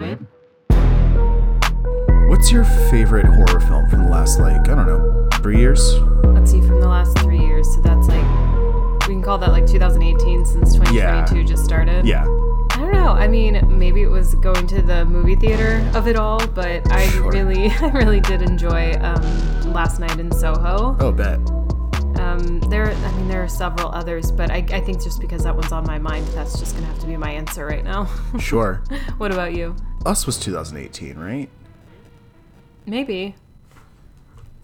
Yeah, babe. What's your favorite horror film from the last, like, I don't know, three years? Let's see, from the last three years. So that's like, we can call that like 2018 since 2022 Yeah. just started. Yeah. I don't know. I mean, maybe it was going to the movie theater of it all, but I Sure. really, I really did enjoy um, Last Night in Soho. Oh, bet. Um, there, I mean, there are several others, but I, I think just because that one's on my mind, that's just gonna have to be my answer right now. Sure. what about you? Us was 2018, right? Maybe.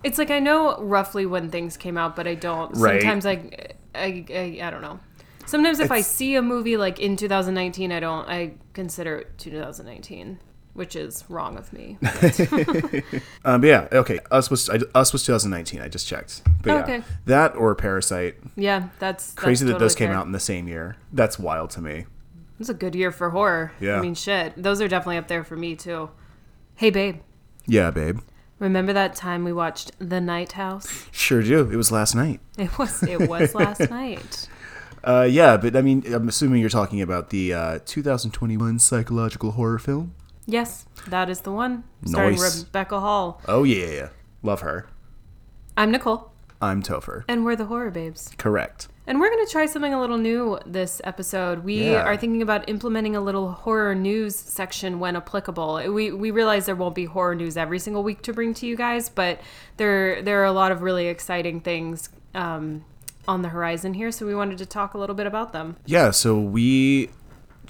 It's like I know roughly when things came out, but I don't. Right. Sometimes I, I, I, I don't know. Sometimes if I see a movie like in 2019, I don't. I consider it 2019, which is wrong of me. Um, but yeah, okay. Us was I, Us was 2019. I just checked. But yeah, Okay. that or Parasite. yeah, that's Crazy that's that those totally came fair. out in the same year. That's wild to me. It was a good year for horror. Yeah. I mean, shit. Those are definitely up there for me too. Hey, babe. Yeah, babe. Remember that time we watched The Night House? Sure do. It was last night. It was. It was last night. Uh, yeah, but I mean, I'm assuming you're talking about the uh, 2021 psychological horror film. Yes, that is the one. Starring Nice. Rebecca Hall. Oh yeah, love her. I'm Nicole. I'm Topher. And we're the horror babes. Correct. And we're going to try something a little new this episode. We Yeah. are thinking about implementing a little horror news section when applicable. We we realize there won't be horror news every single week to bring to you guys, but there there are a lot of really exciting things um, on the horizon here, so we wanted to talk a little bit about them. Yeah, so we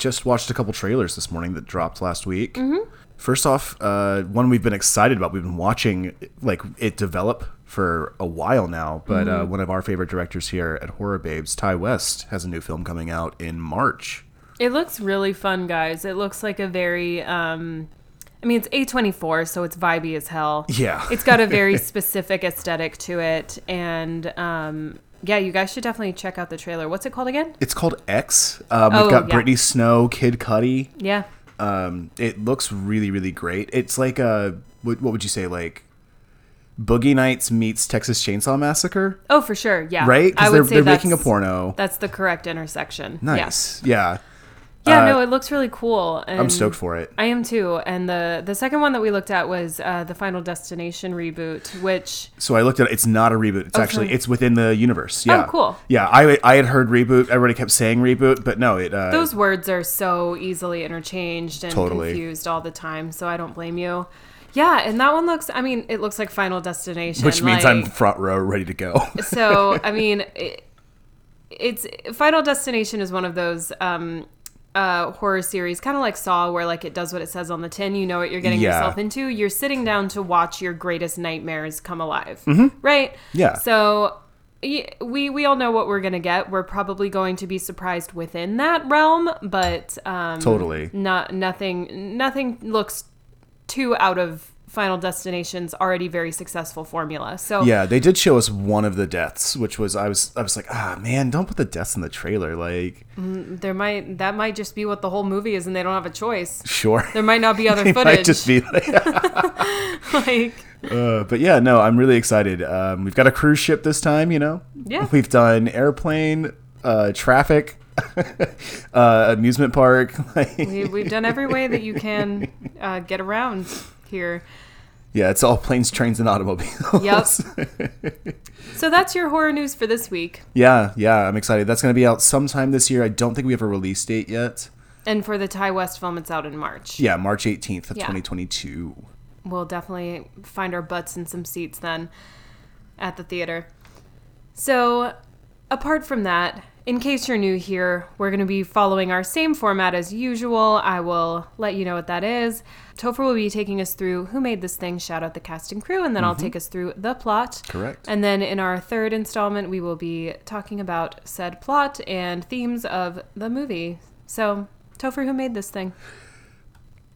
just watched a couple trailers this morning that dropped last week. Mm-hmm. First off, uh, one we've been excited about. We've been watching like it develop for a while now. But uh, one of our favorite directors here at Horror Babes, Ti West, has a new film coming out in March. It looks really fun, guys. It looks like a very um I mean, it's A24, so it's vibey as hell. Yeah. It's got a very specific aesthetic to it and um yeah, you guys should definitely check out the trailer. What's it called again? It's called X. Um, we've Oh, got yeah. Brittany Snow, Kid Cudi. Yeah. Um, it looks really, really great. It's like a what, what would you say like Boogie Nights meets Texas Chainsaw Massacre, Oh, for sure. Yeah. right? I Because would they're, say they're that's, making a porno. That's the correct intersection. Nice. Yeah. Yeah. Yeah, Uh, no, it looks really cool. And I'm stoked for it. I am too. And the the second one that we looked at was uh, the Final Destination reboot, which So I looked at it. It's not a reboot. It's actually it's within the universe. Yeah. Oh, cool. Yeah, I I had heard reboot. Everybody kept saying reboot, but no, it uh, those words are so easily interchanged and Totally. confused all the time. So I don't blame you. Yeah, and that one looks. I mean, it looks like Final Destination, which means like- I'm front row, ready to go. so I mean, it, it's Final Destination is one of those um, uh, horror series, kind of like Saw, where like it does what it says on the tin. You know what you're getting Yeah. yourself into. You're sitting down to watch your greatest nightmares come alive, right? Mm-hmm. Yeah. So. We we all know what we're gonna get. We're probably going to be surprised within that realm, but um, Totally. not nothing nothing looks too out of Final Destination's already very successful formula. So yeah, they did show us one of the deaths, which was I was I was like, ah man, don't put the deaths in the trailer. Like, there might that might just be what the whole movie is and they don't have a choice sure. there might not be other footage might just be like, like uh, but yeah, no, I'm really excited. Um, we've got a cruise ship this time, you know. Yeah. We've done airplane, uh, traffic, uh, amusement park. Like, we, we've done every way that you can uh, get around here yeah, it's all planes, trains, and automobiles. Yep. so that's your horror news for this week Yeah, yeah, I'm excited. That's going to be out sometime this year. I don't think we have a release date yet. and for the Ti West film it's out in march Yeah, March 18th of Yeah. 2022. we'll definitely find our butts in some seats then at the theater. So, apart from that, in case you're new here, we're going to be following our same format as usual. I will let you know what that is. Topher will be taking us through who made this thing, shout out the cast and crew, and then I'll take us through the plot. Correct. And then in our third installment, we will be talking about said plot and themes of the movie. So, Topher, who made this thing?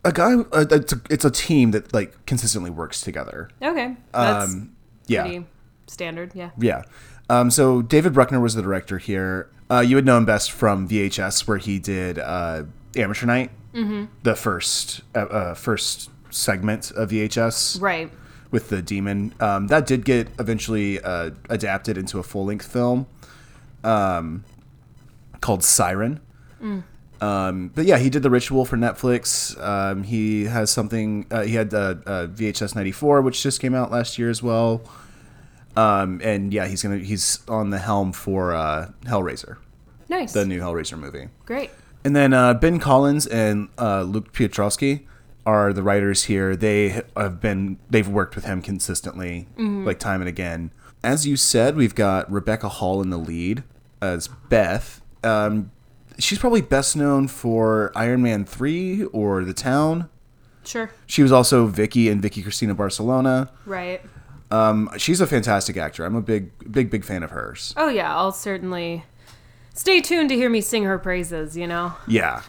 A guy, uh, it's, a, it's a team that like consistently works together. Okay. That's Um, yeah, pretty standard, yeah. yeah. Um, so David Bruckner was the director here. Uh, you would know him best from VHS, where he did uh, Amateur Night, mm-hmm. the first uh, uh, first segment of VHS. Right. with the demon. Um, that did get eventually uh, adapted into a full length film um, called Siren. Um, but yeah, he did the ritual for Netflix. Um, he has something. Uh, he had uh, VHS '94, which just came out last year as well. Um, and yeah, he's gonna he's on the helm for uh, Hellraiser, Nice. the new Hellraiser movie. Great. And then uh, Ben Collins and uh, Luke Piotrowski are the writers here. They have been they've worked with him consistently, like time and again. As you said, we've got Rebecca Hall in the lead as Beth. Um, she's probably best known for Iron Man three or The Town. Sure. She was also Vicky in Vicky Cristina Barcelona. Right. Um, she's a fantastic actor. I'm a big, big, big fan of hers. Oh yeah, I'll certainly stay tuned to hear me sing her praises. You know. Yeah.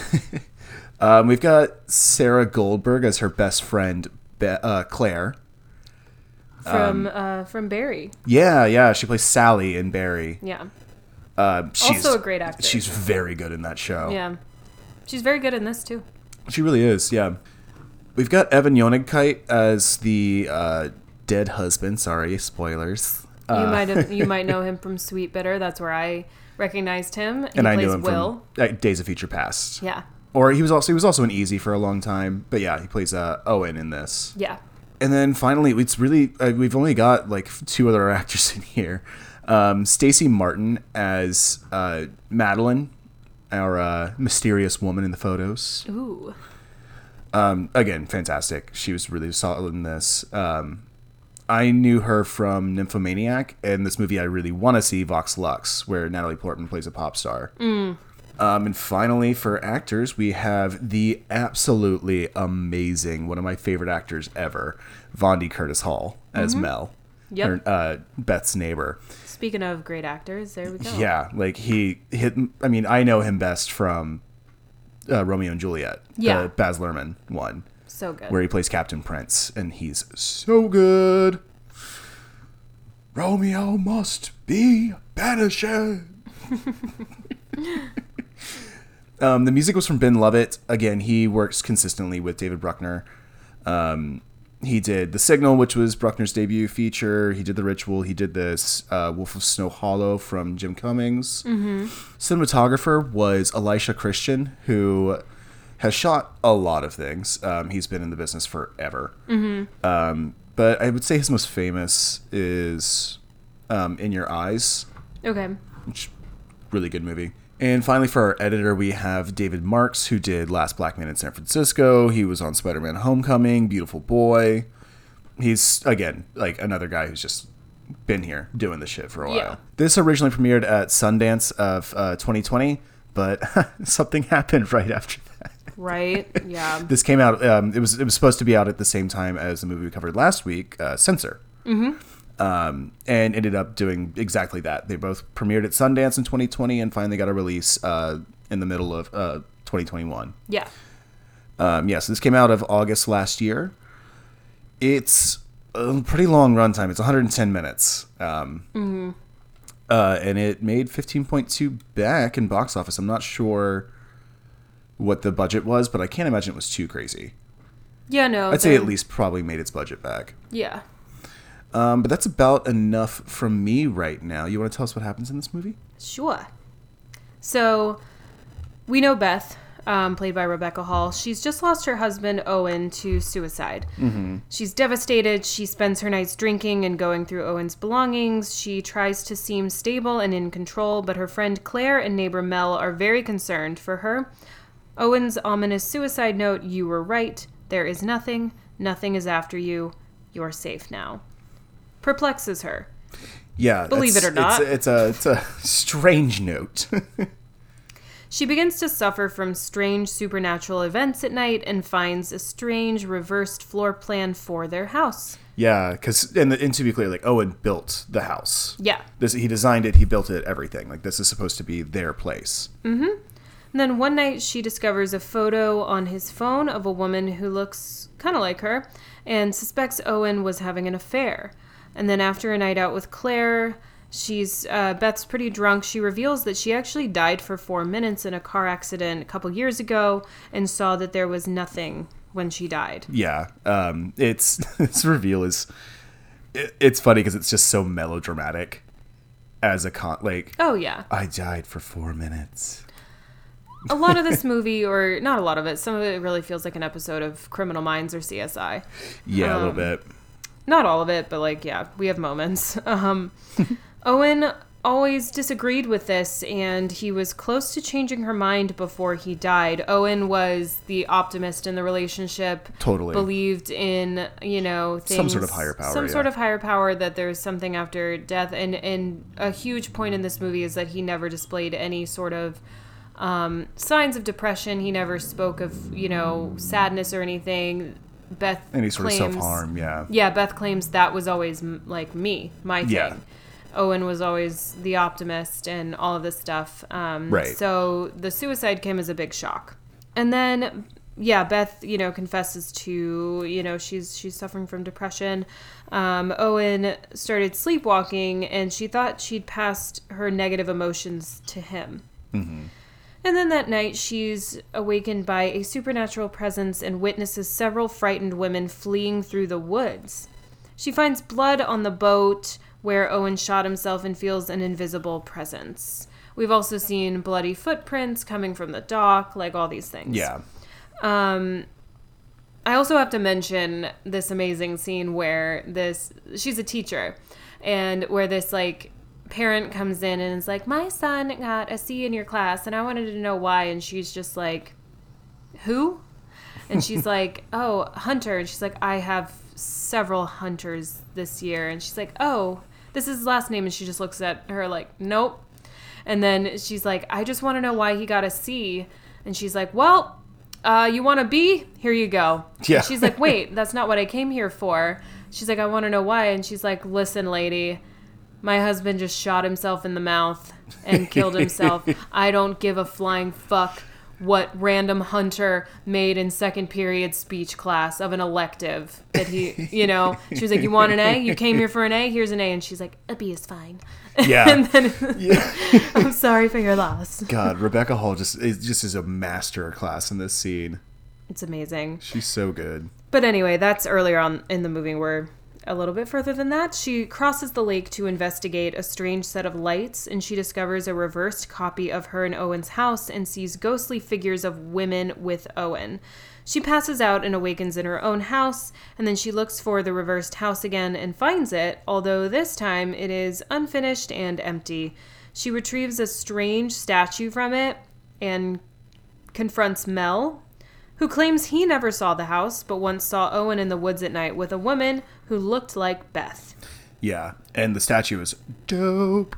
um, we've got Sarah Goldberg as her best friend, Be- uh, Claire. From uh, from Barry. Yeah, yeah. She plays Sally in Barry. Yeah. Uh, she's, Also a great actor. She's very good in that show. Yeah. She's very good in this too. She really is, yeah. We've got Evan Jonigkeit as the uh, dead husband. Sorry, spoilers. You Uh, might have you might know him from Sweetbitter. That's where I recognized him. He and I knew him Will. from uh, Days of Future Past. Yeah. Or he was also he was also in Easy for a long time, but yeah, he plays uh, Owen in this. Yeah. And then finally, it's really uh, we've only got like two other actors in here. Um, Stacy Martin as uh, Madeline, our uh, mysterious woman in the photos. Ooh. Um, again, fantastic. She was really solid in this. Um, I knew her from Nymphomaniac and this movie I really want to see, Vox Lux, where Natalie Portman plays a pop star. Um, and finally, for actors, we have the absolutely amazing, one of my favorite actors ever, Vondie Curtis Hall as Mel, Yep. her, uh, Beth's neighbor. Speaking of great actors, there we go. Yeah, like he hit. I mean, I know him best from uh, Romeo and Juliet, Yeah. the Baz Luhrmann one So good. where he plays Captain Prince, and he's so good. Romeo must be banished. um, the music was from Ben Lovett. Again, he works consistently with David Bruckner. Um, he did The Signal, which was Bruckner's debut feature. He did The Ritual. He did this uh, Wolf of Snow Hollow from Jim Cummings. Cinematographer was Elisha Christian, who has shot a lot of things. Um, he's been in the business forever. Um, but I would say his most famous is um, In Your Eyes, Okay. which really good movie. And finally, for our editor, we have David Marks, who did Last Black Man in San Francisco. He was on Spider Man Homecoming, Beautiful Boy. He's, again, like another guy who's just been here doing the shit for a while. Yeah. This originally premiered at Sundance of uh, 2020, but something happened right after. Right. Yeah. This came out. Um, it was it was supposed to be out at the same time as the movie we covered last week, uh, Censor. Mm-hmm. Um, and ended up doing exactly that. They both premiered at Sundance in 2020 and finally got a release uh, in the middle of uh, 2021. Yeah. Um, yeah, so this came out of August last year. It's a pretty long runtime. It's 110 minutes. Um, uh, and it made 15.2 back in box office. I'm not sure what the budget was, but I can't imagine it was too crazy. Yeah. No. I'd say at least probably made its budget back. Yeah. Um, but that's about enough from me right now. You want to tell us what happens in this movie? Sure. So, we know Beth, um, played by Rebecca Hall. She's just lost her husband, Owen, to suicide. Mm-hmm. She's devastated. She spends her nights drinking and going through Owen's belongings. She tries to seem stable and in control, but her friend Claire and neighbor Mel are very concerned for her. Owen's ominous suicide note You were right. There is nothing. Nothing is after you. You're safe now. Perplexes her. Yeah, Believe it or not. it's, it's a it's a strange note. She begins to suffer from strange supernatural events at night and finds a strange reversed floor plan for their house. yeah, because and, and to be clear, like Owen built the house. Yeah. This he designed it. He built it. Everything. Like this is supposed to be their place. Mm-hmm. And then one night she discovers a photo on his phone of a woman who looks kind of like her and suspects Owen was having an affair. And then after a night out with Claire, she's uh, Beth's pretty drunk. She reveals that she actually died for four minutes in a car accident a couple years ago and saw that there was nothing when she died. Yeah. Um. It's this reveal is. It, it's funny because it's just so melodramatic. As a con, like Oh yeah. I died for four minutes. A lot of this movie, or not a lot of it, some of it really feels like an episode of Criminal Minds or CSI. Yeah, a little Um, bit. Not all of it, but like, yeah, we have moments. Um, Owen always disagreed with this, and he was close to changing her mind before he died. Owen was the optimist in the relationship. Totally. Believed in, you know, things, Some sort of higher power, Some yeah. sort of higher power that there's something after death. And, and a huge point in this movie is that he never displayed any sort of um, signs of depression. He never spoke of, you know, sadness or anything. Beth Any sort claims, of self harm, yeah. yeah, Beth claims that was always m- like me, my thing. Yeah. Owen was always the optimist and all of this stuff. Um, Right. So the suicide came as a big shock. And then, yeah, Beth, you know, confesses to, you know, she's she's suffering from depression. Um, Owen started sleepwalking, and she thought she'd passed her negative emotions to him. And then that night, she's awakened by a supernatural presence and witnesses several frightened women fleeing through the woods. She finds blood on the boat where Owen shot himself and feels an invisible presence. We've also seen bloody footprints coming from the dock, like all these things. Yeah. Um, I also have to mention this amazing scene where this she's a teacher and where this like parent comes in and is like, "My son got a C in your class and I wanted to know why." And she's just like, "Who?" And she's like, "Oh, Hunter." And she's like, "I have several hunters this year." And she's like, "Oh, this is his last name." And she just looks at her like, "Nope." And then she's like, I just want to know why he got a C. And she's like, Well, uh, you want a B? Here you go. Yeah. And she's like, Wait, that's not what I came here for. She's like, I want to know why. And she's like, Listen, lady, my husband just shot himself in the mouth and killed himself. I don't give a flying fuck what random hunter made in second period speech class of an elective that he, you know, she was like, You want an A? You came here for an A? Here's an A. And she's like, A B is fine. Yeah. and then yeah. I'm sorry for your loss. God, Rebecca Hall just is just is a master class in this scene. It's amazing. She's so good. But anyway, that's earlier on in the movie. We're a little bit further than that. She crosses the lake to investigate a strange set of lights, and she discovers a reversed copy of her and Owen's house and sees ghostly figures of women with Owen. She passes out and awakens in her own house, and then she looks for the reversed house again and finds it, although this time it is unfinished and empty. She retrieves a strange statue from it and confronts Mel, who claims he never saw the house but once saw Owen in the woods at night with a woman who looked like Beth. Yeah. And the statue is dope.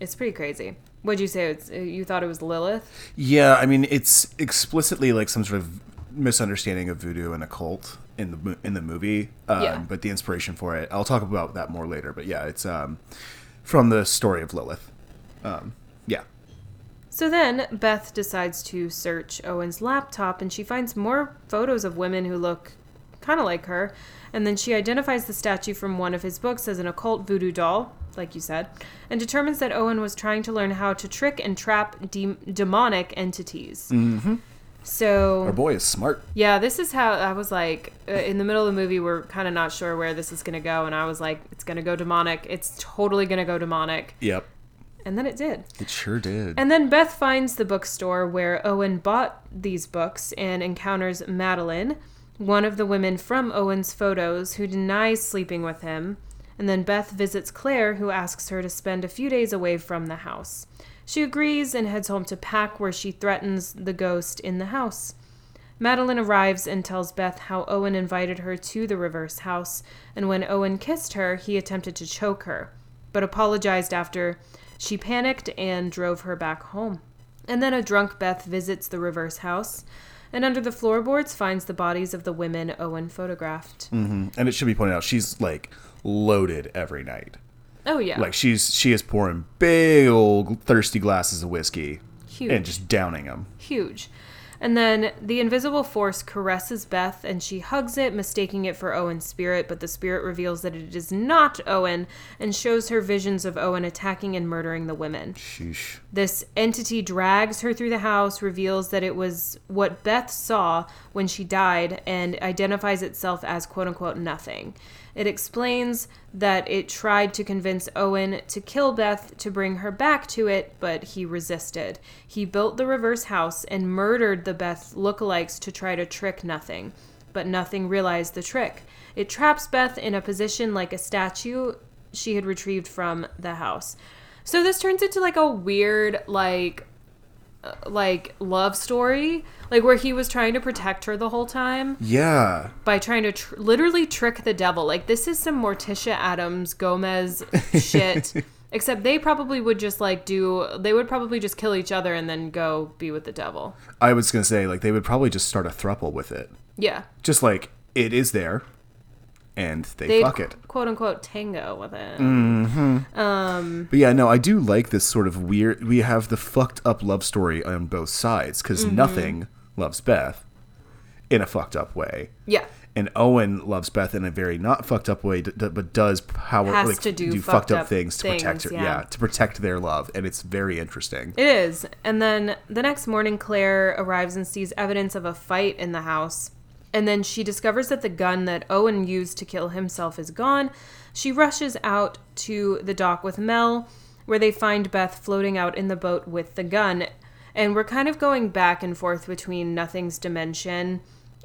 It's pretty crazy. What'd you say? It's, uh, you thought it was Lilith? Yeah, I mean it's explicitly like some sort of misunderstanding of voodoo and occult in the in the movie. Um, Yeah. But the inspiration for it, I'll talk about that more later. But yeah, it's um, from the story of Lilith. Um. So then Beth decides to search Owen's laptop and she finds more photos of women who look kind of like her. And then she identifies the statue from one of his books as an occult voodoo doll, like you said, and determines that Owen was trying to learn how to trick and trap de- demonic entities. Mm-hmm. So Our boy is smart. Yeah, this is how I was like uh, in the middle of the movie. We're kind of not sure where this is going to go, and I was like, it's going to go demonic. It's totally going to go demonic, Yep. And then it did. It sure did. And then Beth finds the bookstore where Owen bought these books and encounters Madeline, one of the women from Owen's photos, who denies sleeping with him. And then Beth visits Claire, who asks her to spend a few days away from the house. She agrees and heads home to pack, where she threatens the ghost in the house. Madeline arrives and tells Beth how Owen invited her to the reverse house, and when Owen kissed her, he attempted to choke her, but apologized after she panicked and drove her back home. And then a drunk Beth visits the reverse house, and under the floorboards finds the bodies of the women Owen photographed. Mm-hmm. And it should be pointed out she's like loaded every night. Oh yeah, Like she's she is pouring big old thirsty glasses of whiskey huge. and just downing them. huge. And then the invisible force caresses Beth and she hugs it, mistaking it for Owen's spirit, but the spirit reveals that it is not Owen and shows her visions of Owen attacking and murdering the women. Sheesh. This entity drags her through the house, reveals that it was what Beth saw when she died, and identifies itself as quote unquote nothing. It explains that it tried to convince Owen to kill Beth to bring her back to it, but he resisted. He built the reverse house and murdered the Beth lookalikes to try to trick Nothing, but Nothing realized the trick. It traps Beth in a position like a statue she had retrieved from the house. So this turns into like a weird like like love story, like where he was trying to protect her the whole time Yeah. by trying to tr- literally trick the devil. Like this is some Morticia Addams Gomez shit. Except they probably would just like do they would probably just kill each other and then go be with the devil. I was gonna say like they would probably just start a thruple with it. Yeah. Just like it is there, and they They'd fuck it. quote unquote tango with it. But yeah, no, I do like this sort of weird. We have the fucked up love story on both sides because Mm-hmm. nothing loves Beth in a fucked up way, Yeah. and Owen loves Beth in a very not fucked up way, d- d- but does power Has like to do fucked fucked up up things to protect her. Yeah. yeah. to protect their love, and it's very interesting. It is. And then the next morning, Claire arrives and sees evidence of a fight in the house. And then she discovers that the gun that Owen used to kill himself is gone. She rushes out to the dock with Mel, where they find Beth floating out in the boat with the gun. And we're kind of going back and forth between Nothing's dimension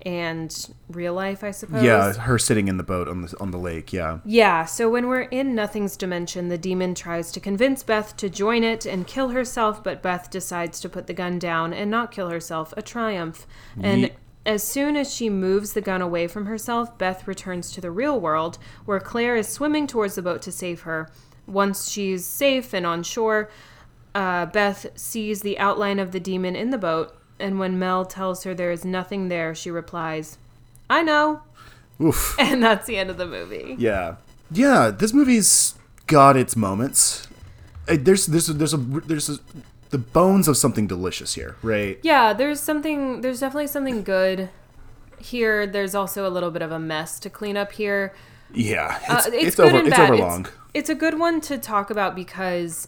and real life, I suppose. Yeah, her sitting in the boat on the on the lake. Yeah, Yeah, so when we're in Nothing's dimension, the demon tries to convince Beth to join it and kill herself, but Beth decides to put the gun down and not kill herself, a triumph. And Ye- as soon as she moves the gun away from herself, Beth returns to the real world, where Claire is swimming towards the boat to save her. Once she's safe and on shore, uh, Beth sees the outline of the demon in the boat, and when Mel tells her there is nothing there, she replies, I know. oof. And that's the end of the movie. Yeah, yeah. This movie's got its moments. Uh, There's there's there's a there's a, the bones of something delicious here, right? Yeah, there's something. There's definitely something good here. There's also a little bit of a mess to clean up here. Yeah, Uh, it's, it's, good over. and It's bad. over long. It's a good one to talk about because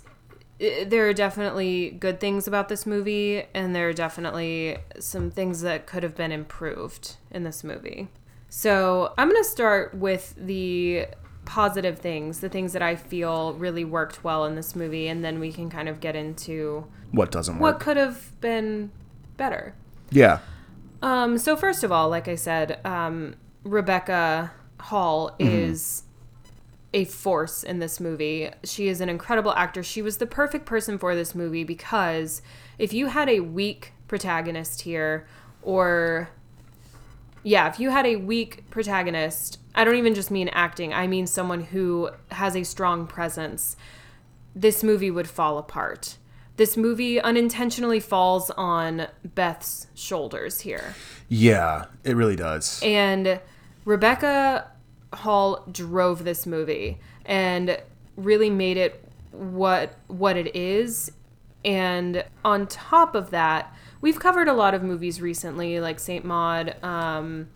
i there are definitely good things about this movie, and there are definitely some things that could have been improved in this movie. So I'm gonna start with the positive things, the things that I feel really worked well in this movie, and then we can kind of get into What doesn't what could have been better. Yeah, Um, so first of all, like I said, um, Rebecca Hall is a force in this movie. She is an incredible actor. She was the perfect person for this movie because if you had a weak protagonist here, or yeah, if you had a weak protagonist, I don't even just mean acting, I mean someone who has a strong presence, this movie would fall apart. This movie unintentionally falls on Beth's shoulders here. yeah, it really does. And Rebecca Hall drove this movie and really made it what what it is. And on top of that, we've covered a lot of movies recently, like Saint Maud, um,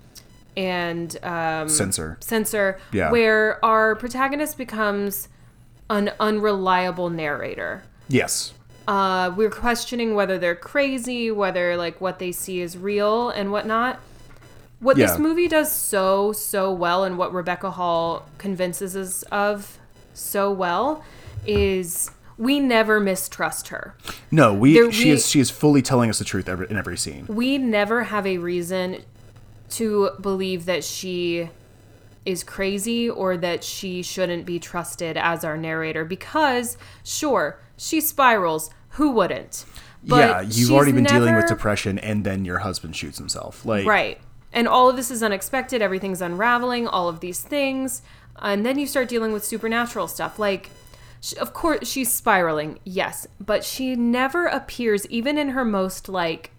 and um, Censor. Censor, Yeah. where our protagonist becomes an unreliable narrator Yes. uh, we're questioning whether they're crazy, whether like what they see is real and whatnot. What Yeah. this movie does so so well, and what Rebecca Hall convinces us of so well, is we never mistrust her. No, we There- she we- is she is fully telling us the truth every, in every scene. We never have a reason to believe that she is crazy or that she shouldn't be trusted as our narrator because sure she spirals who wouldn't yeah, you've already been dealing with depression, and then your husband shoots himself. Like, Right. And all of this is unexpected. Everything's unraveling, all of these things. And then you start dealing with supernatural stuff. Like, sh- of course, she's spiraling, yes. But she never appears, even in her most, like,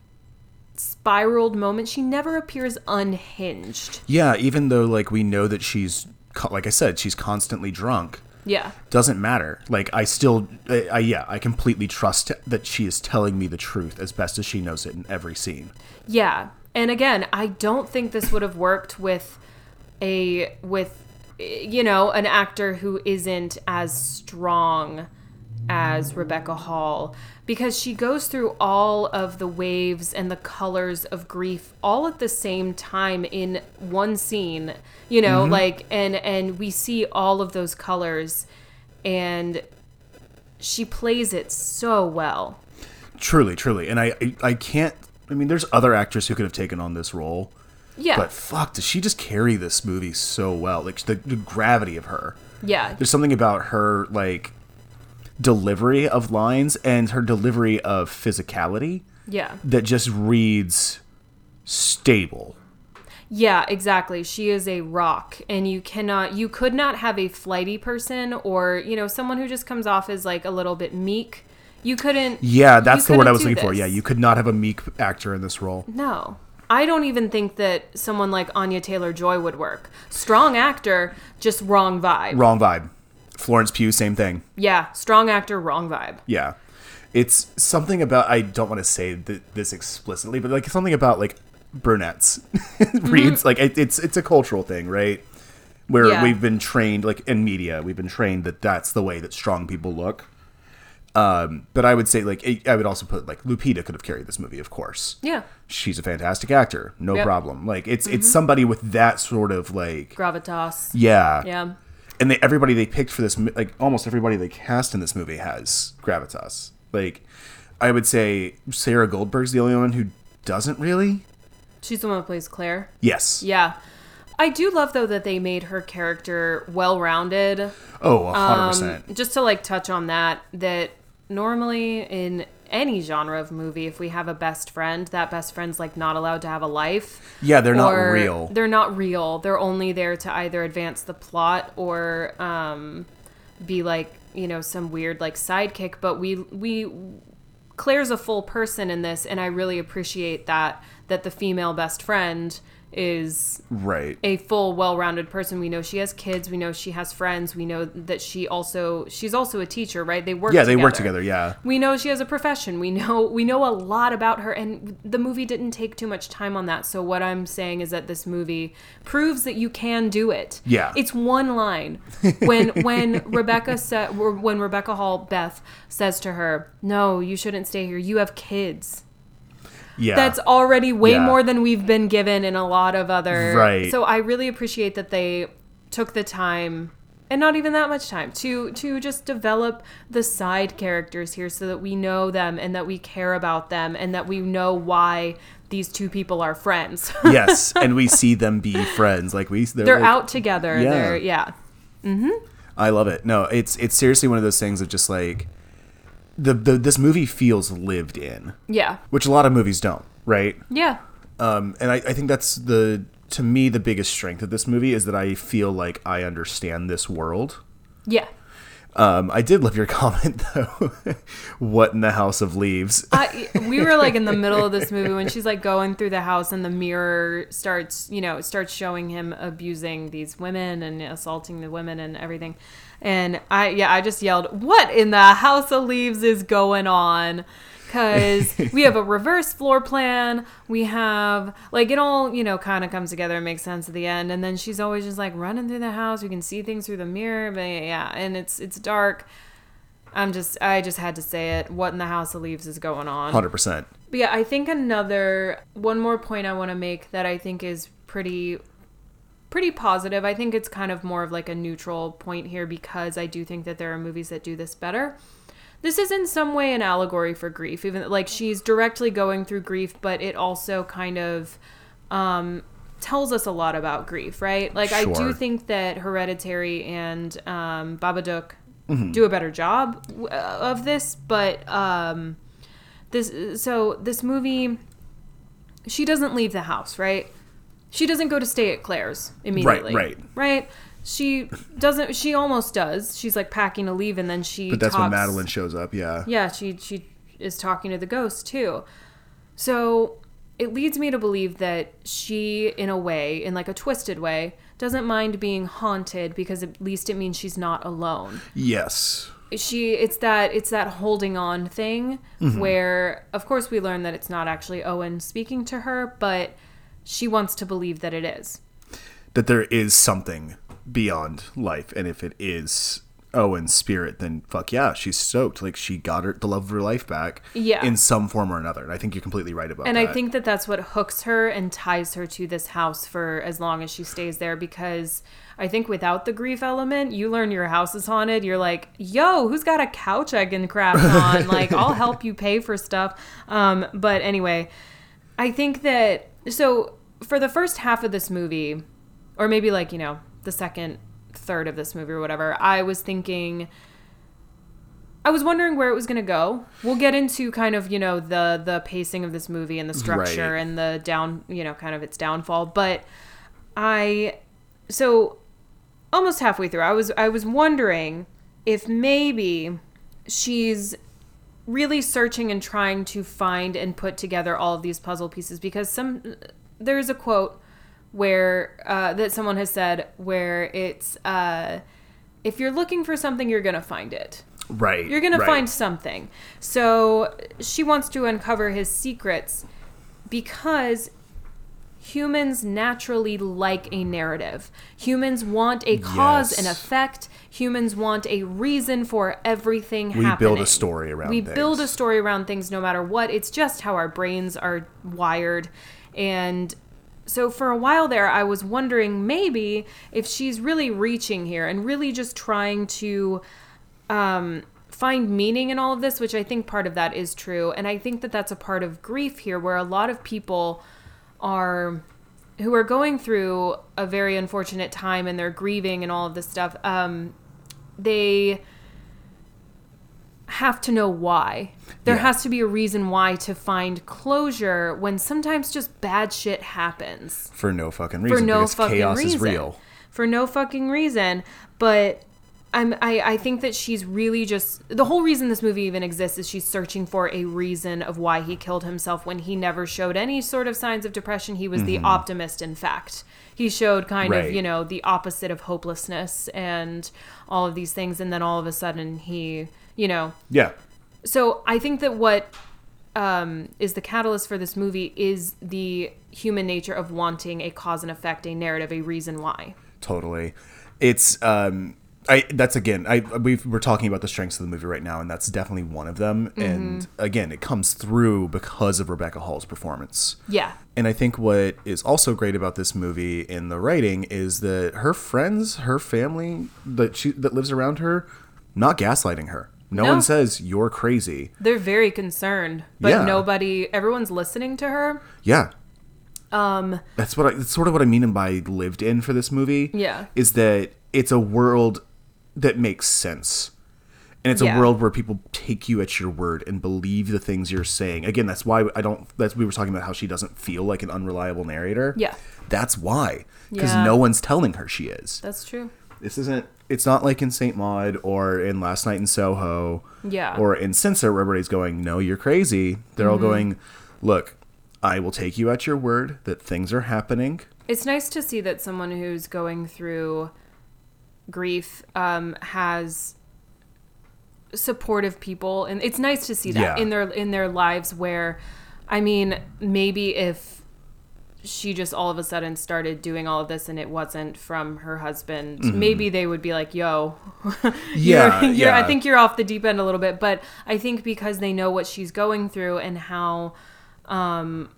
spiraled moment, she never appears unhinged. Yeah, even though like we know that she's like I said, she's constantly drunk. Yeah. doesn't matter. Like I still, I, I yeah, I completely trust that she is telling me the truth as best as she knows it in every scene. Yeah. And again, I don't think this would have worked with a with you know, an actor who isn't as strong as Rebecca Hall because she goes through all of the waves and the colors of grief all at the same time in one scene, you know, mm-hmm. like and and we see all of those colors and she plays it so well. Truly, truly, and I, I, I can't. I mean, there's other actors who could have taken on this role, Yeah. but fuck, does she just carry this movie so well? Like the, the gravity of her. yeah. There's something about her like delivery of lines and her delivery of physicality Yeah. that just reads stable. Yeah, exactly. She is a rock, and you cannot, you could not have a flighty person or, you know, someone who just comes off as like a little bit meek. You couldn't. Yeah, that's the word I was looking for. Yeah, you could not have a meek actor in this role. No. I don't even think that someone like Anya Taylor Joy would work. Strong actor, just wrong vibe. Wrong vibe. Florence Pugh, same thing. Yeah, strong actor, wrong vibe. Yeah. It's something about I don't want to say th- this explicitly, but like something about like brunettes reads like it, it's it's a cultural thing, right? Where Mm-hmm. Yeah. we've been trained like in media, we've been trained that that's the way that strong people look. Um, but I would say like I I would also put like Lupita could have carried this movie, of course. Yeah. She's a fantastic actor, no Yep. Mm-hmm. problem. Like it's it's somebody with that sort of like Gravitas. yeah, Yeah. and they, everybody they picked for this, like almost everybody they cast in this movie has gravitas. Like, I would say Sarah Goldberg's the only one who doesn't really. She's the one who plays Claire. Yes. Yeah. I do love though that they made her character well-rounded. Oh, a hundred Um, percent. just to like touch on that, that normally in any genre of movie, if we have a best friend, that best friend's like not allowed to have a life. Yeah, they're not real. They're not real. They're only there to either advance the plot or um, be like you know some weird like sidekick. But we we Claire's a full person in this, and I really appreciate that that the female best friend is Right. a full well-rounded person. We know she has kids. We know she has friends. We know that she also she's also a teacher right? They work Yeah, they work together. Yeah. we know she has a profession. We know we know a lot about her and the movie didn't take too much time on that. So what i'm saying is that this movie proves that you can do it. Yeah. it's one line. When when rebecca said when rebecca hall beth says to her no you shouldn't stay here. You have kids Yeah. that's already way Yeah. more than we've been given in a lot of other Right. so i really appreciate that they took the time and not even that much time to to just develop the side characters here so that we know them and that we care about them and that we know why these two people are friends yes, and we see them be friends. Like we, they're, they're like- out together Yeah. they're yeah mm-hmm. I love it. No, it's it's seriously one of those things of just like the, the this movie feels lived in, yeah which a lot of movies don't. Right. yeah um, and I, I think that's the to me the biggest strength of this movie is that I feel like I understand this world. yeah Um, I did love your comment though. what in the House of Leaves? I, we were like in the middle of this movie when she's like going through the house and the mirror starts, you know, starts showing him abusing these women and assaulting the women and everything. And I, yeah, I just yelled, "What in the House of Leaves is going on?" Because we have a reverse floor plan. We have like it all, you know, kind of comes together and makes sense at the end. And then she's always just like running through the house. We can see things through the mirror, but yeah, and it's it's dark. I'm just I just had to say it. What in the House of Leaves is going on? Hundred percent. But yeah, I think another one more point I want to make that I think is pretty pretty positive. I think it's kind of more of like a neutral point here because I do think that there are movies that do this better. This is in some way an allegory for grief, even like she's directly going through grief, but it also kind of um, tells us a lot about grief, right? Like I do think that Hereditary and um, Babadook Mm-hmm. do a better job w- of this, but um, this so this movie she doesn't leave the house right she doesn't go to stay at claire's immediately right. right she doesn't she almost does she's like packing to leave and then she But that's when Madeline shows up. Yeah. yeah she she is talking to the ghost too so it leads me to believe that she, in a way, in like a twisted way, doesn't mind being haunted because at least it means she's not alone. Yes. She, it's that, it's that holding on thing mm-hmm. where, of course, we learn that it's not actually Owen speaking to her, but she wants to believe that it is. That there is something beyond life, and if it is Owen's spirit, then fuck yeah, she's stoked. Like she got her the love of her life back, Yeah. in some form or another. And I think you're completely right about And that. And I think that that's what hooks her and ties her to this house for as long as she stays there because I think without the grief element, you learn your house is haunted. You're like, yo, who's got a couch I can craft on? like, I'll help you pay for stuff. Um, but anyway, I think that so for the first half of this movie, or maybe like, you know, the second third of this movie or whatever, I was thinking I was wondering where it was going to go. We'll get into kind of, you know, the the pacing of this movie and the structure Right. and the down, you know, kind of its downfall, but I so almost halfway through, I was I was wondering if maybe she's really searching and trying to find and put together all of these puzzle pieces because some there's a quote where uh, that someone has said where it's uh, if you're looking for something you're gonna find it. Right. you're gonna right. find something. So she wants to uncover his secrets because humans naturally like a narrative. Humans want a cause and effect. Humans want a reason for everything happening. We happening build a story around we build a story around things no matter what. It's just how our brains are wired. And so for a while there i was wondering maybe if she's really reaching here and really just trying to um, find meaning in all of this, which I think part of that is true. And I think that that's a part of grief here, where a lot of people are who are going through a very unfortunate time and they're grieving and all of this stuff. Um, they have to know why. There Yeah. has to be a reason why to find closure when sometimes just bad shit happens for no fucking reason. for no fucking chaos reason. is real. For no fucking reason. But I'm I, I think that she's really just the whole reason this movie even exists is she's searching for a reason of why he killed himself when he never showed any sort of signs of depression. He was the optimist in fact. He showed kind of, Mm-hmm. You know, the opposite of hopelessness and all of these things and then all of a sudden he, you know, Yeah. so I think that what um, is the catalyst for this movie is the human nature of wanting a cause and effect, a narrative, a reason why. Totally. It's um I that's again I we we're talking about the strengths of the movie right now and that's definitely one of them Mm-hmm. and again it comes through because of Rebecca Hall's performance. Yeah. And I think what is also great about this movie in the writing is that her friends, her family that she that lives around her, not gaslighting her. No, No. one says you're crazy. They're very concerned, but Yeah. nobody, everyone's listening to her. Yeah. Um that's what I that's sort of what I mean by lived in for this movie. Yeah. Is that it's a world that makes sense. And it's Yeah. a world where people take you at your word and believe the things you're saying. Again, that's why I don't that's we were talking about how she doesn't feel like an unreliable narrator. Yeah. That's why. Because Yeah. no one's telling her she is. That's true. This isn't it's not like in St. Maud or in Last Night in Soho. Yeah. Or in Censor where everybody's going, No, you're crazy. They're Mm-hmm. all going, Look, I will take you at your word that things are happening. It's nice to see that someone who's going through grief um, has supportive people, and it's nice to see that Yeah. in their in their lives. Where, I mean, maybe if she just all of a sudden started doing all of this and it wasn't from her husband, maybe they would be like, "Yo, Mm-hmm. Yeah, you're, you're, I think you're off the deep end a little bit." But I think because they know what she's going through and how. Um,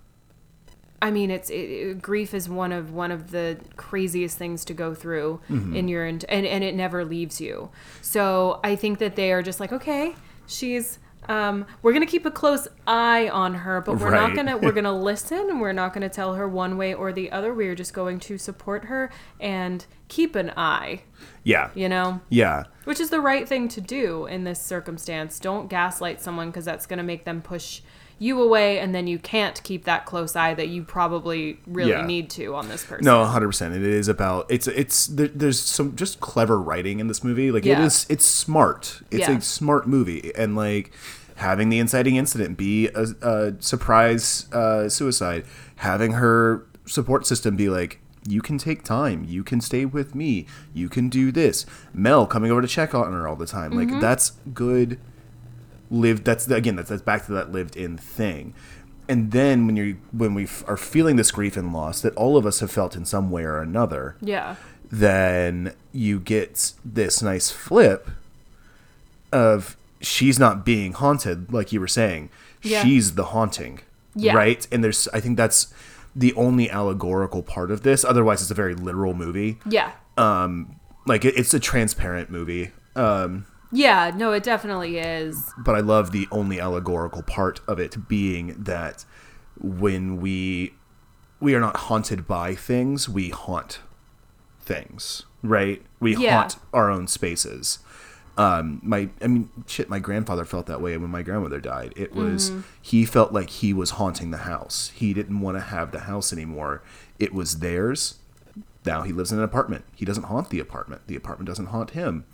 I mean, it's it, it- grief is one of one of the craziest things to go through Mm-hmm. in your and and it never leaves you. So I think that they are just like, okay, she's. Um, we're gonna keep a close eye on her, but we're not gonna we're gonna listen and we're not gonna tell her one way or the other. We are just going to support her and keep an eye. Yeah. You know, Yeah. which is the right thing to do in this circumstance. Don't gaslight someone because that's going to make them push you away, and then you can't keep that close eye that you probably really Yeah. need to on this person. No, hundred percent. It is about it's it's there, there's some just clever writing in this movie. Like it Yeah. is it's smart. It's Yeah. a smart movie, and like having the inciting incident be a, a surprise uh, suicide, having her support system be like, you can take time, you can stay with me, you can do this. Mel coming over to check on her all the time, like that's good. Lived. That's again. That's that's back to that lived in thing. And then when you when we f- are feeling this grief and loss that all of us have felt in some way or another, Yeah. then you get this nice flip of she's not being haunted like you were saying Yeah. she's the haunting Yeah. right and there's i think that's the only allegorical part of this otherwise it's a very literal movie Yeah. um like it, it's a transparent movie um Yeah, no, it definitely is. but i love the only allegorical part of it being that when we we are not haunted by things we haunt things right? We Yeah. haunt our own spaces. Um my i mean shit my grandfather felt that way when my grandmother died. It was Mm-hmm. he felt like he was haunting the house. He didn't want to have the house anymore. It was theirs. Now he lives in an apartment. He doesn't haunt the apartment. The apartment doesn't haunt him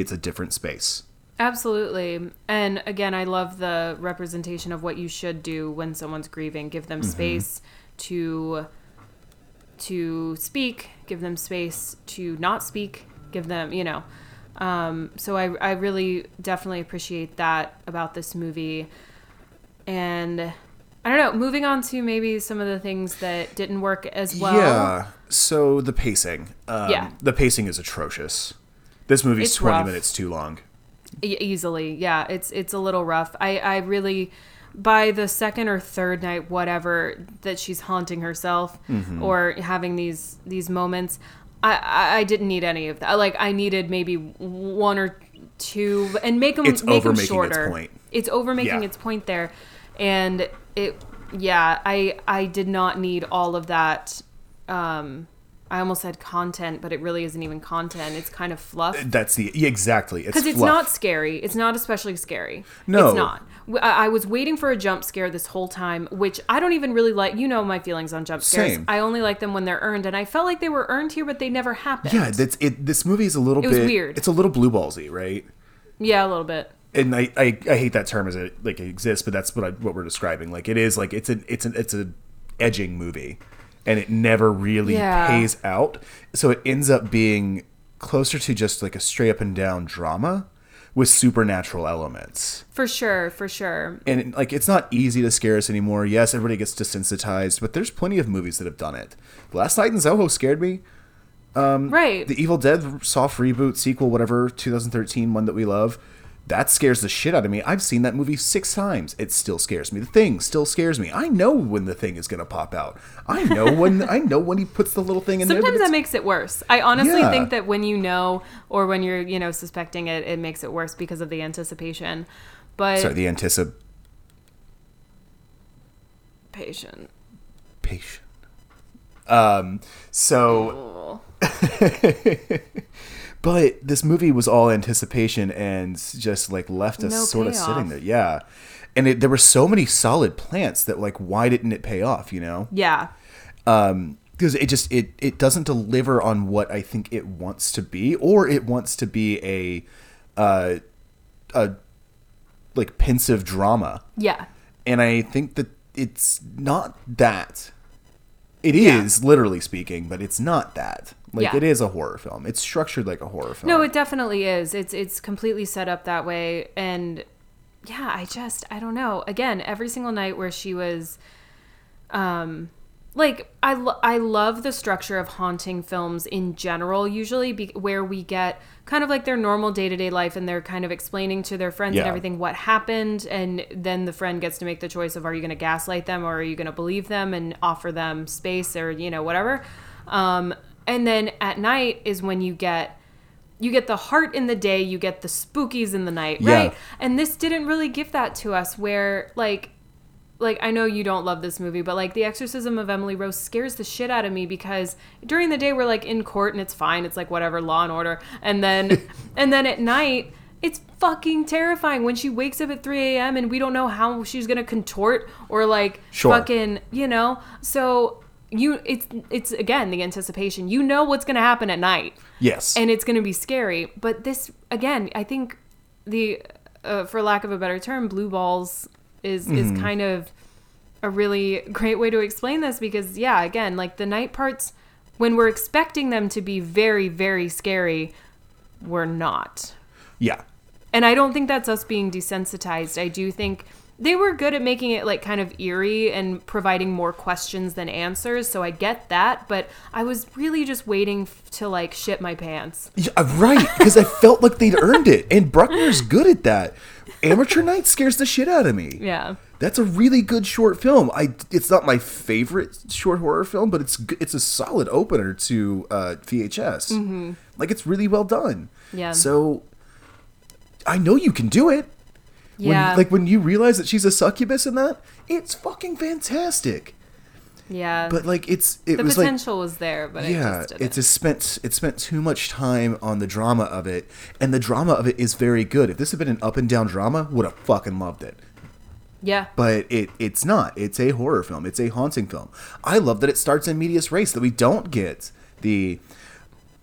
it's a different space Absolutely. And again, I love the representation of what you should do when someone's grieving. Give them space to to speak, give them space to not speak, give them, you know. Um, so I, I really definitely appreciate that about this movie. And I don't know, moving on to maybe some of the things that didn't work as well. Yeah. So the pacing. Um, Yeah. The pacing is atrocious. This movie's It's 20 rough. minutes too long. E- easily yeah it's it's a little rough i i really by the second or third night whatever that she's haunting herself Mm-hmm. or having these these moments I, I didn't need any of that like i needed maybe one or two and make them It's make them overmaking its shorter point. it's over making Yeah. its point there and it yeah i i did not need all of that um i almost said content but it really isn't even content it's kind of fluff That's the exactly. It's because it's fluff. not scary. It's not especially scary. No. it's not. I was waiting for a jump scare this whole time, which I don't even really like. You know my feelings on jump scares. Same. I only like them when they're earned, and I felt like they were earned here, but they never happened. Yeah, that's it. This movie is a little It was bit weird. It's a little blue ballsy, right? yeah, a little bit. And I, I, I hate that term as it like it exists, but that's what I, what we're describing. Like it is like it's an it's an it's a edging movie, and it never really Yeah. pays out. So it ends up being closer to just like a straight up and down drama with supernatural elements. For sure, for sure. and it- like it's not easy to scare us anymore. Yes, everybody gets desensitized, but there's plenty of movies that have done it. Last Night in Soho scared me. Um, right. The Evil Dead soft reboot sequel, whatever, 2013 one that we love, that scares the shit out of me. I've seen that movie six times. It still scares me. The Thing still scares me. I know when the thing is gonna pop out. I know when I know when he puts the little thing in there. Sometimes that makes it worse. I honestly Yeah. think that when you know or when you're, you know, suspecting it, it makes it worse because of the anticipation. But sorry, the anticipation. patient. Patient. Um. So. But this movie was all anticipation and just like left us No sort of sitting there. Yeah. And it, there were so many solid plants that like why didn't it pay off, you know? Yeah. Um because it just it it doesn't deliver on what I think it wants to be or it wants to be a uh a like pensive drama. Yeah. And I think that it's not that. It is Yeah. literally speaking, but it's not that. Like Yeah. it is a horror film. It's structured like a horror film. No, it definitely is. It's it's completely set up that way and yeah, I just I don't know. Again, every single night where she was um like I lo- I love the structure of haunting films in general usually be- where we get kind of like their normal day-to-day life and they're kind of explaining to their friends and everything what happened and then the friend gets to make the choice of are you going to gaslight them or are you going to believe them and offer them space or you know whatever um and then at night is when you get you get the heart in the day, you get the spookies in the night, Yeah. right? And this didn't really give that to us where like like I know you don't love this movie, but like The Exorcism of Emily Rose scares the shit out of me because during the day we're like in court and it's fine, it's like whatever, law and order. And then and then at night it's fucking terrifying when she wakes up at 3 a.m. and we don't know how she's gonna contort or like Sure. fucking, you know? So you it's it's again the anticipation. You know what's gonna happen at night Yes. and it's going to be scary. But this, again, I think the uh, for lack of a better term, blue balls is Mm-hmm. is kind of a really great way to explain this because yeah, again, like the night parts when we're expecting them to be very very scary, we're not. Yeah. And I don't think that's us being desensitized. I do think they were good at making it like kind of eerie and providing more questions than answers. So I get that, but I was really just waiting f- to like shit my pants. Yeah, right, because I felt like they'd earned it, and Bruckner's good at that. Amateur Night scares the shit out of me. Yeah. That's a really good short film. I it's not my favorite short horror film, but it's it's a solid opener to uh, VHS. Like it's really well done. Mm-hmm. Yeah. So I know you can do it. When, Yeah. like when you realize that she's a succubus in that, it's fucking fantastic. Yeah. But like it's it the was like potential was there, but yeah, just it didn't. spent it spent too much time on the drama of it, and the drama of it is very good. If this had been an up and down drama, would have fucking loved it. yeah. But it it's not. It's a horror film. It's a haunting film. I love that it starts in medias res. That we don't get the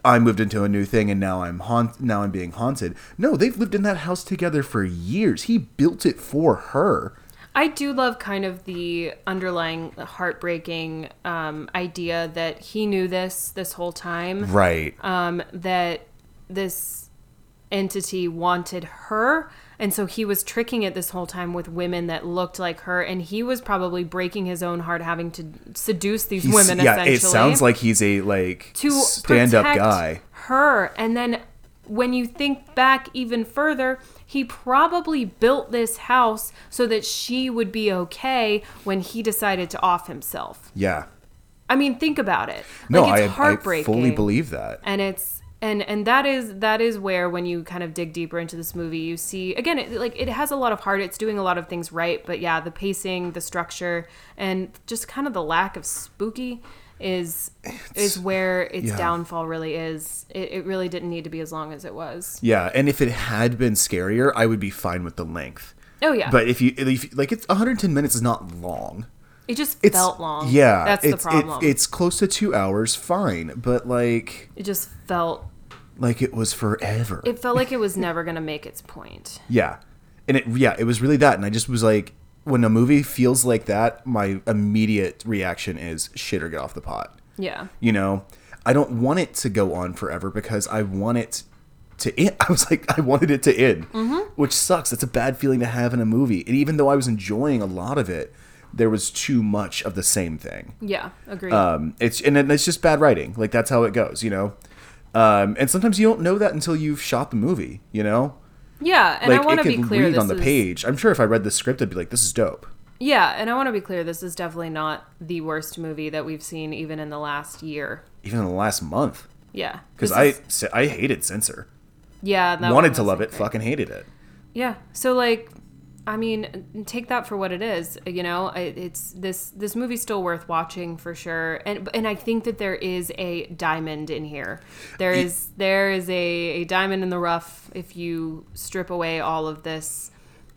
I moved into a new thing and now I'm haunt now I'm being haunted. No, they've lived in that house together for years. He built it for her. I do love kind of the underlying heartbreaking um, idea that he knew this this whole time. Right. um, that this entity wanted her. And so he was tricking it this whole time with women that looked like her. And he was probably breaking his own heart having to seduce these He's- women, yeah, essentially. it sounds like he's a like to stand up guy. her. And then when you think back even further, he probably built this house so that she would be okay when he decided to off himself. Yeah. I mean, think about it. No, like, I, it's I heartbreaking fully believe that. and it's and and that is that is where when you kind of dig deeper into this movie you see again it, like it has a lot of heart it's doing a lot of things right but yeah the pacing the structure and just kind of the lack of spooky is is where its yeah. downfall really is it, it really didn't need to be as long as it was Yeah, and if it had been scarier, I would be fine with the length. oh yeah But if you, if like, it's 110 minutes is not long. it just It's felt long Yeah, that's it's, the problem It, it's close to two hours, fine, but like, it just felt like it was forever. it felt like it was never gonna make its point yeah, and it yeah, it was really that, and I just was like, when a movie feels like that, my immediate reaction is shit or get off the pot. yeah You know, I don't want it to go on forever because I want it to end. I was like, I wanted it to end, Mm-hmm. which sucks. That's a bad feeling to have in a movie. And even though I was enjoying a lot of it, there was too much of the same thing. yeah agreed Um, it's and it's just bad writing. Like that's how it goes, you know. Um, and sometimes you don't know that until you've shot the movie, you know. Yeah and Like i want to be clear read on the is- page. I'm sure if I read the script, I'd be like, "This is dope." Yeah, and I want to be clear this is definitely not the worst movie that we've seen even in the last year. Even in the last month, Yeah. because I is- I hated Censor. yeah, that Wanted to love it, great. fucking hated it. Yeah. So like I mean, take that for what it is, you know? It's this this movie's still worth watching for sure. And and I think that there is a diamond in here. There is there is a, a diamond in the rough if you strip away all of this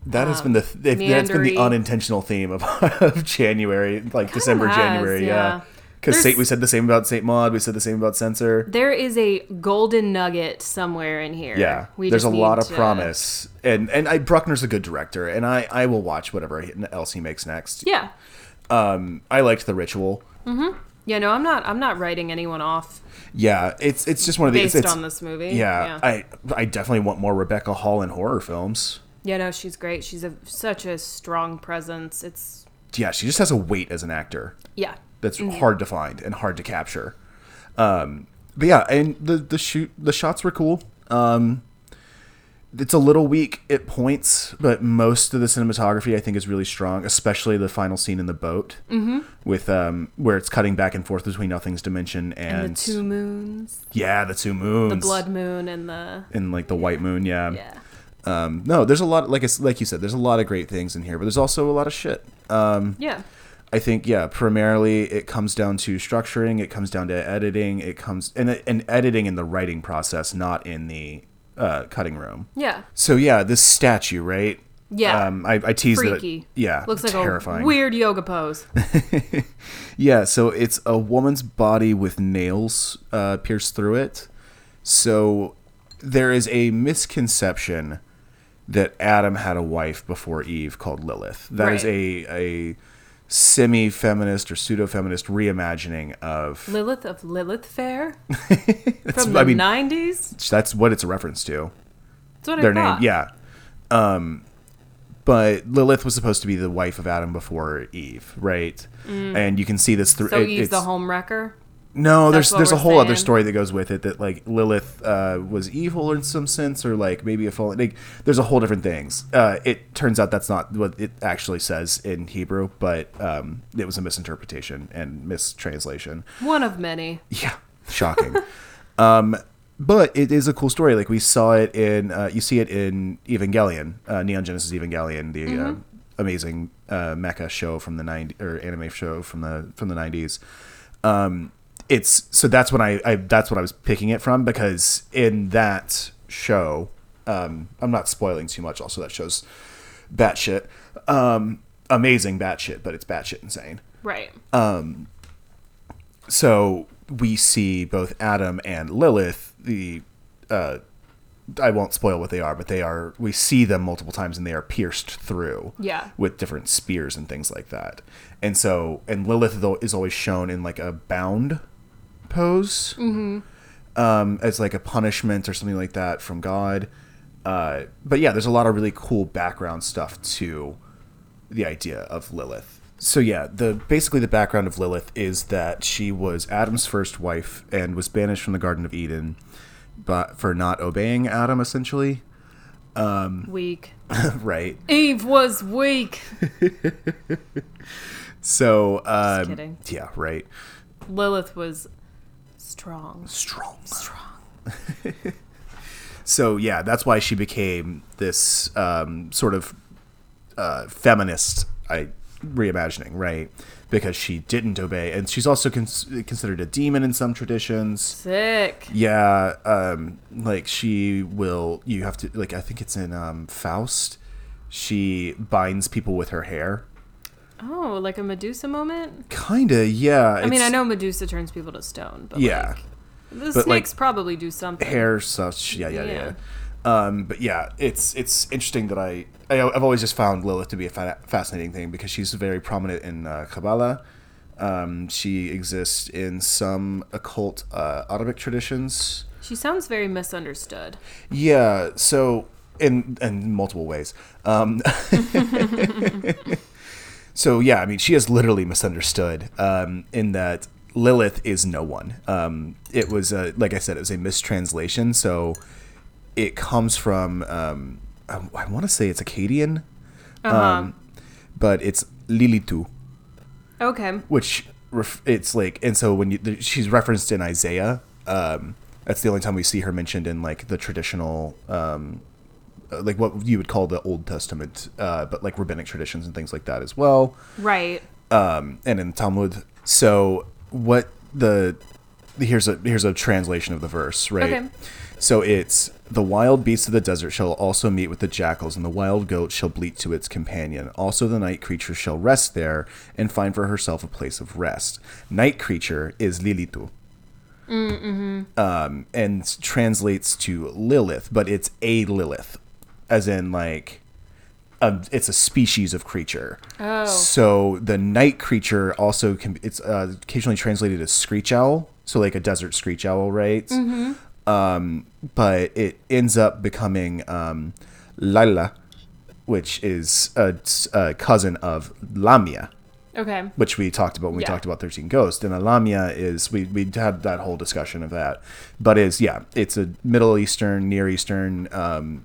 That has been the um, th- that's been the unintentional theme of, of January, like December, has, January, yeah. yeah. Because we said the same about Saint Maud, we said the same about Censor. There is a golden nugget somewhere in here. Yeah, We there's a lot of to- promise, and and I Bruckner's a good director, and I I will watch whatever else he makes next. Yeah. Um, I liked the Ritual. Yeah, no, I'm not. I'm not writing anyone off Yeah, it's it's just one of these. based it's, on this movie. Yeah, I I definitely want more Rebecca Hall in horror films. yeah, no, she's great. She's a such a strong presence. It's Yeah, she just has a weight as an actor. yeah, that's hard to find and hard to capture. Um, but yeah, and the the shoot the shots were cool. Um, it's a little weak at points, but most of the cinematography I think is really strong, especially the final scene in the boat mm-hmm. with um, where it's cutting back and forth between Nothing's Dimension and, and the two moons, yeah, the two moons, the blood moon, and the and like the white moon. Yeah. yeah, Um, no, there's a lot like like you said, there's a lot of great things in here, but there's also a lot of shit. Um, yeah, I think yeah, primarily it comes down to structuring. It comes down to editing. It comes and and editing in the writing process, not in the uh, cutting room. yeah, So yeah, this statue, right? Yeah. Um, I, I teased freaky. it. Yeah. looks like terrifying. a weird yoga pose. Yeah. So it's a woman's body with nails uh, pierced through it. So there is a misconception that Adam had a wife before Eve called Lilith. That is Right. a a semi-feminist or pseudo-feminist reimagining of Lilith of Lilith Fair That's- from the I mean, 90s. that's what it's a reference to. That's what Their I name, yeah. Um, but Lilith was supposed to be the wife of Adam before Eve, right? And you can see this through. Mm. So it- Eve's the it's- home wrecker. No, there's That's what there's a whole other story that goes with it that like Lilith uh, was evil in some sense, or like maybe a fallen. Like, there's a whole different things. Uh, it turns out that's not what it actually says in Hebrew, but um, it was a misinterpretation and mistranslation. One of many. Yeah, shocking. um, but it is a cool story. Like we saw it in, uh, you see it in Evangelion, uh, Neon Genesis Evangelion, the uh, amazing uh, mecha show from the 90 or anime show from the from the nineties. Um, it's so that's when I, I that's what I was picking it from because in that show, um, I'm not spoiling too much. Also, that show's batshit, um, amazing batshit, but it's batshit insane Right. so we see both Adam and Lilith. The uh, I won't spoil what they are, but they are. We see them multiple times, and they are pierced through. Yeah. With different spears and things like that, and so and Lilith though is always shown in like a bound pose, mm-hmm. um, as like a punishment or something like that from God. Uh, but yeah, there's a lot of really cool background stuff to the idea of Lilith. So yeah, the basically the background of Lilith is that she was Adam's first wife and was banished from the Garden of Eden, but for not obeying Adam, essentially. Weak. right. Eve was weak. So um, kidding. yeah, right. Lilith was strong. Strong. Strong. So yeah, that's why she became this um, sort of uh, feminist I, reimagining, right? Because she didn't obey, and she's also cons- considered a demon in some traditions. Sick. Yeah, um, like she will. You have to like. I think it's in um, Faust. She binds people with her hair. Oh, like a Medusa moment? Kinda, yeah. I mean, I know Medusa turns people to stone, but Yeah. like, the But, like, snakes probably do something. hair such. Yeah, yeah, yeah. Yeah. Um, but yeah, it's it's interesting that I, I I've always just found Lilith to be a fa- fascinating thing because she's very prominent in uh, Kabbalah. Um, she exists in some occult uh, Arabic traditions. She sounds very misunderstood. Yeah, so in in multiple ways. Um, so yeah, I mean, she is literally misunderstood um, in that Lilith is no one. Um, it was a, like I said, it was a mistranslation. So it comes from um, I, I want to say it's Akkadian, Uh-huh. um, but it's Lilitu okay. which ref- it's like and so when you th- she's referenced in Isaiah um that's the only time we see her mentioned in like the traditional um like what you would call the Old Testament uh but like rabbinic traditions and things like that as well Right. um and in Talmud so what the here's a here's a translation of the verse right Okay. so it's the wild beasts of the desert shall also meet with the jackals, and the wild goat shall bleat to its companion. Also, the night creature shall rest there and find for herself a place of rest. Night creature is Lilitu. Um, and translates to Lilith, but it's a Lilith, as in like a, it's a species of creature. Oh. So the night creature also can it's uh, occasionally translated as screech owl, so like a desert screech owl, right? Mm-hmm. Um, but it ends up becoming um, Laila, which is a, a cousin of Lamia, Okay. which we talked about when we Yeah. talked about 13 Ghosts. And a Lamia is, we, we had that whole discussion of that. But is, yeah, it's a Middle Eastern, Near Eastern, um,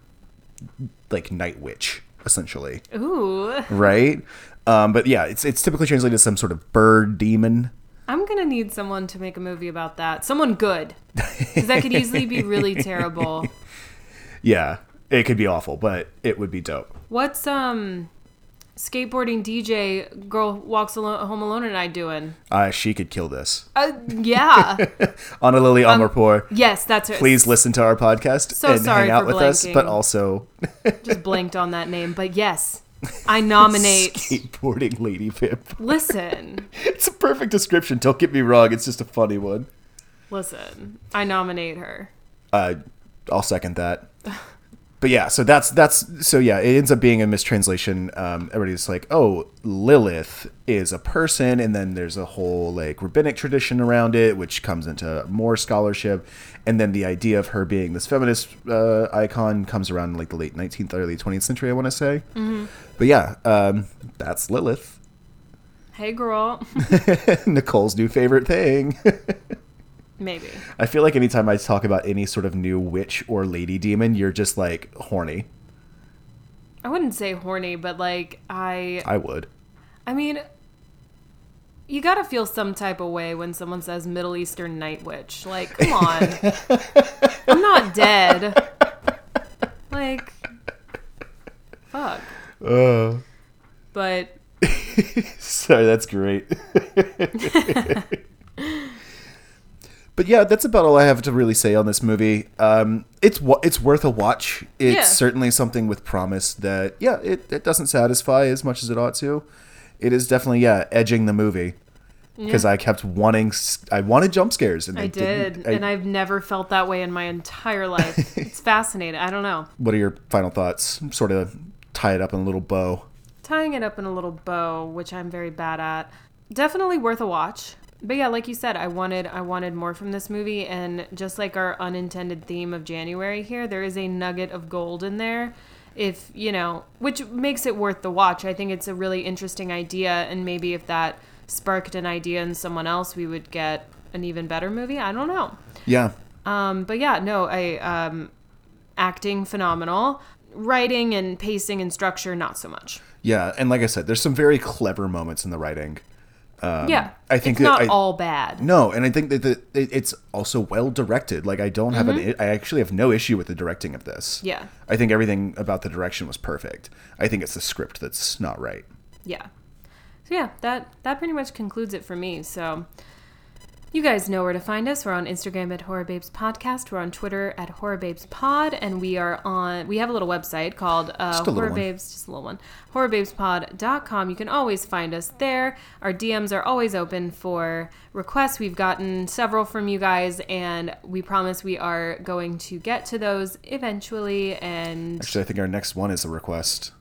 like night witch, essentially. Ooh. Right? Um, but yeah, it's, it's typically translated as some sort of bird demon. I'm gonna need someone to make a movie about that. Someone good, because that could easily be really terrible. Yeah, it could be awful, but it would be dope. What's um, skateboarding DJ girl walks alone, home alone and I doing? Uh, she could kill this. Uh, yeah. Ana Lily Amirpour, yes, that's her. please listen to our podcast So and hang out with us, but also Just blinked on that name, but yes, I nominate. skateboarding lady pimp. Listen, It's a perfect description. Don't get me wrong; it's just a funny one. listen. I nominate her. Uh, I'll second that. But yeah, so that's that's so yeah, it ends up being a mistranslation. Um, everybody's like, oh, Lilith is a person, and then there's a whole like rabbinic tradition around it, which comes into more scholarship, and then the idea of her being this feminist uh, icon comes around in like the late 19th, early 20th century, I want to say. But yeah, um, that's Lilith, Hey, girl. Nicole's new favorite thing. Maybe. I feel like anytime I talk about any sort of new witch or lady demon, you're just like horny. I wouldn't say horny, but like I I would. I mean you gotta feel some type of way when someone says Middle Eastern night witch. Like, come on. I'm not dead. Like fuck. Uh, But sorry, that's great. but yeah, that's about all I have to really say on this movie. Um, it's it's worth a watch. It's Yeah. certainly something with promise that yeah, it, it doesn't satisfy as much as it ought to. It is definitely yeah, edging the movie because I kept wanting I wanted jump scares and I did, and I've never felt that way in my entire life. it's fascinating. I don't know. what are your final thoughts? Sort of tie it up in a little bow. tying it up in a little bow, which I'm very bad at. Definitely worth a watch. But yeah, like you said, I wanted I wanted more from this movie and just like our unintended theme of January here, there is a nugget of gold in there. If, you know, which makes it worth the watch. I think it's a really interesting idea and maybe if that sparked an idea in someone else, we would get an even better movie. I don't know. Yeah, Um, but yeah, no, I um, acting phenomenal, writing and pacing and structure not so much. yeah, and like I said, there's some very clever moments in the writing. Yeah, Um, I think it's that not I- all bad. No, and I think that the, it's also well directed. Like I don't have an, I actually have no issue with the directing of this. Mm-hmm. Yeah. I think everything about the direction was perfect. I think it's the script that's not right. Yeah. So yeah, that that pretty much concludes it for me. So you guys know where to find us. We're on Instagram at Horror Babes Podcast. We're on Twitter at Horror Babes Pod, and we are on. We have a little website called uh, Just a little Horror one. Babes, just a little one. HorrorBabesPod.com. You can always find us there. Our DMs are always open for requests. We've gotten several from you guys, and we promise we are going to get to those eventually. And Actually, I think our next one is a request.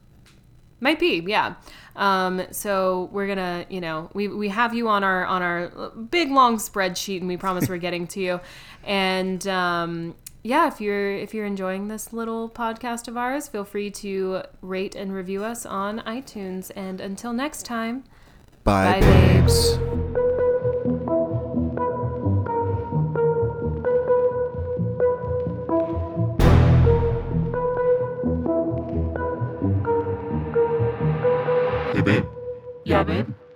might be, yeah. Um, so we're gonna, you know, we, we have you on our on our big long spreadsheet, and we promise we're getting to you. And um, yeah, if you're if you're enjoying this little podcast of ours, feel free to rate and review us on iTunes. And until next time, Bye, Bye, babes. babes. Hey, babe. yeah,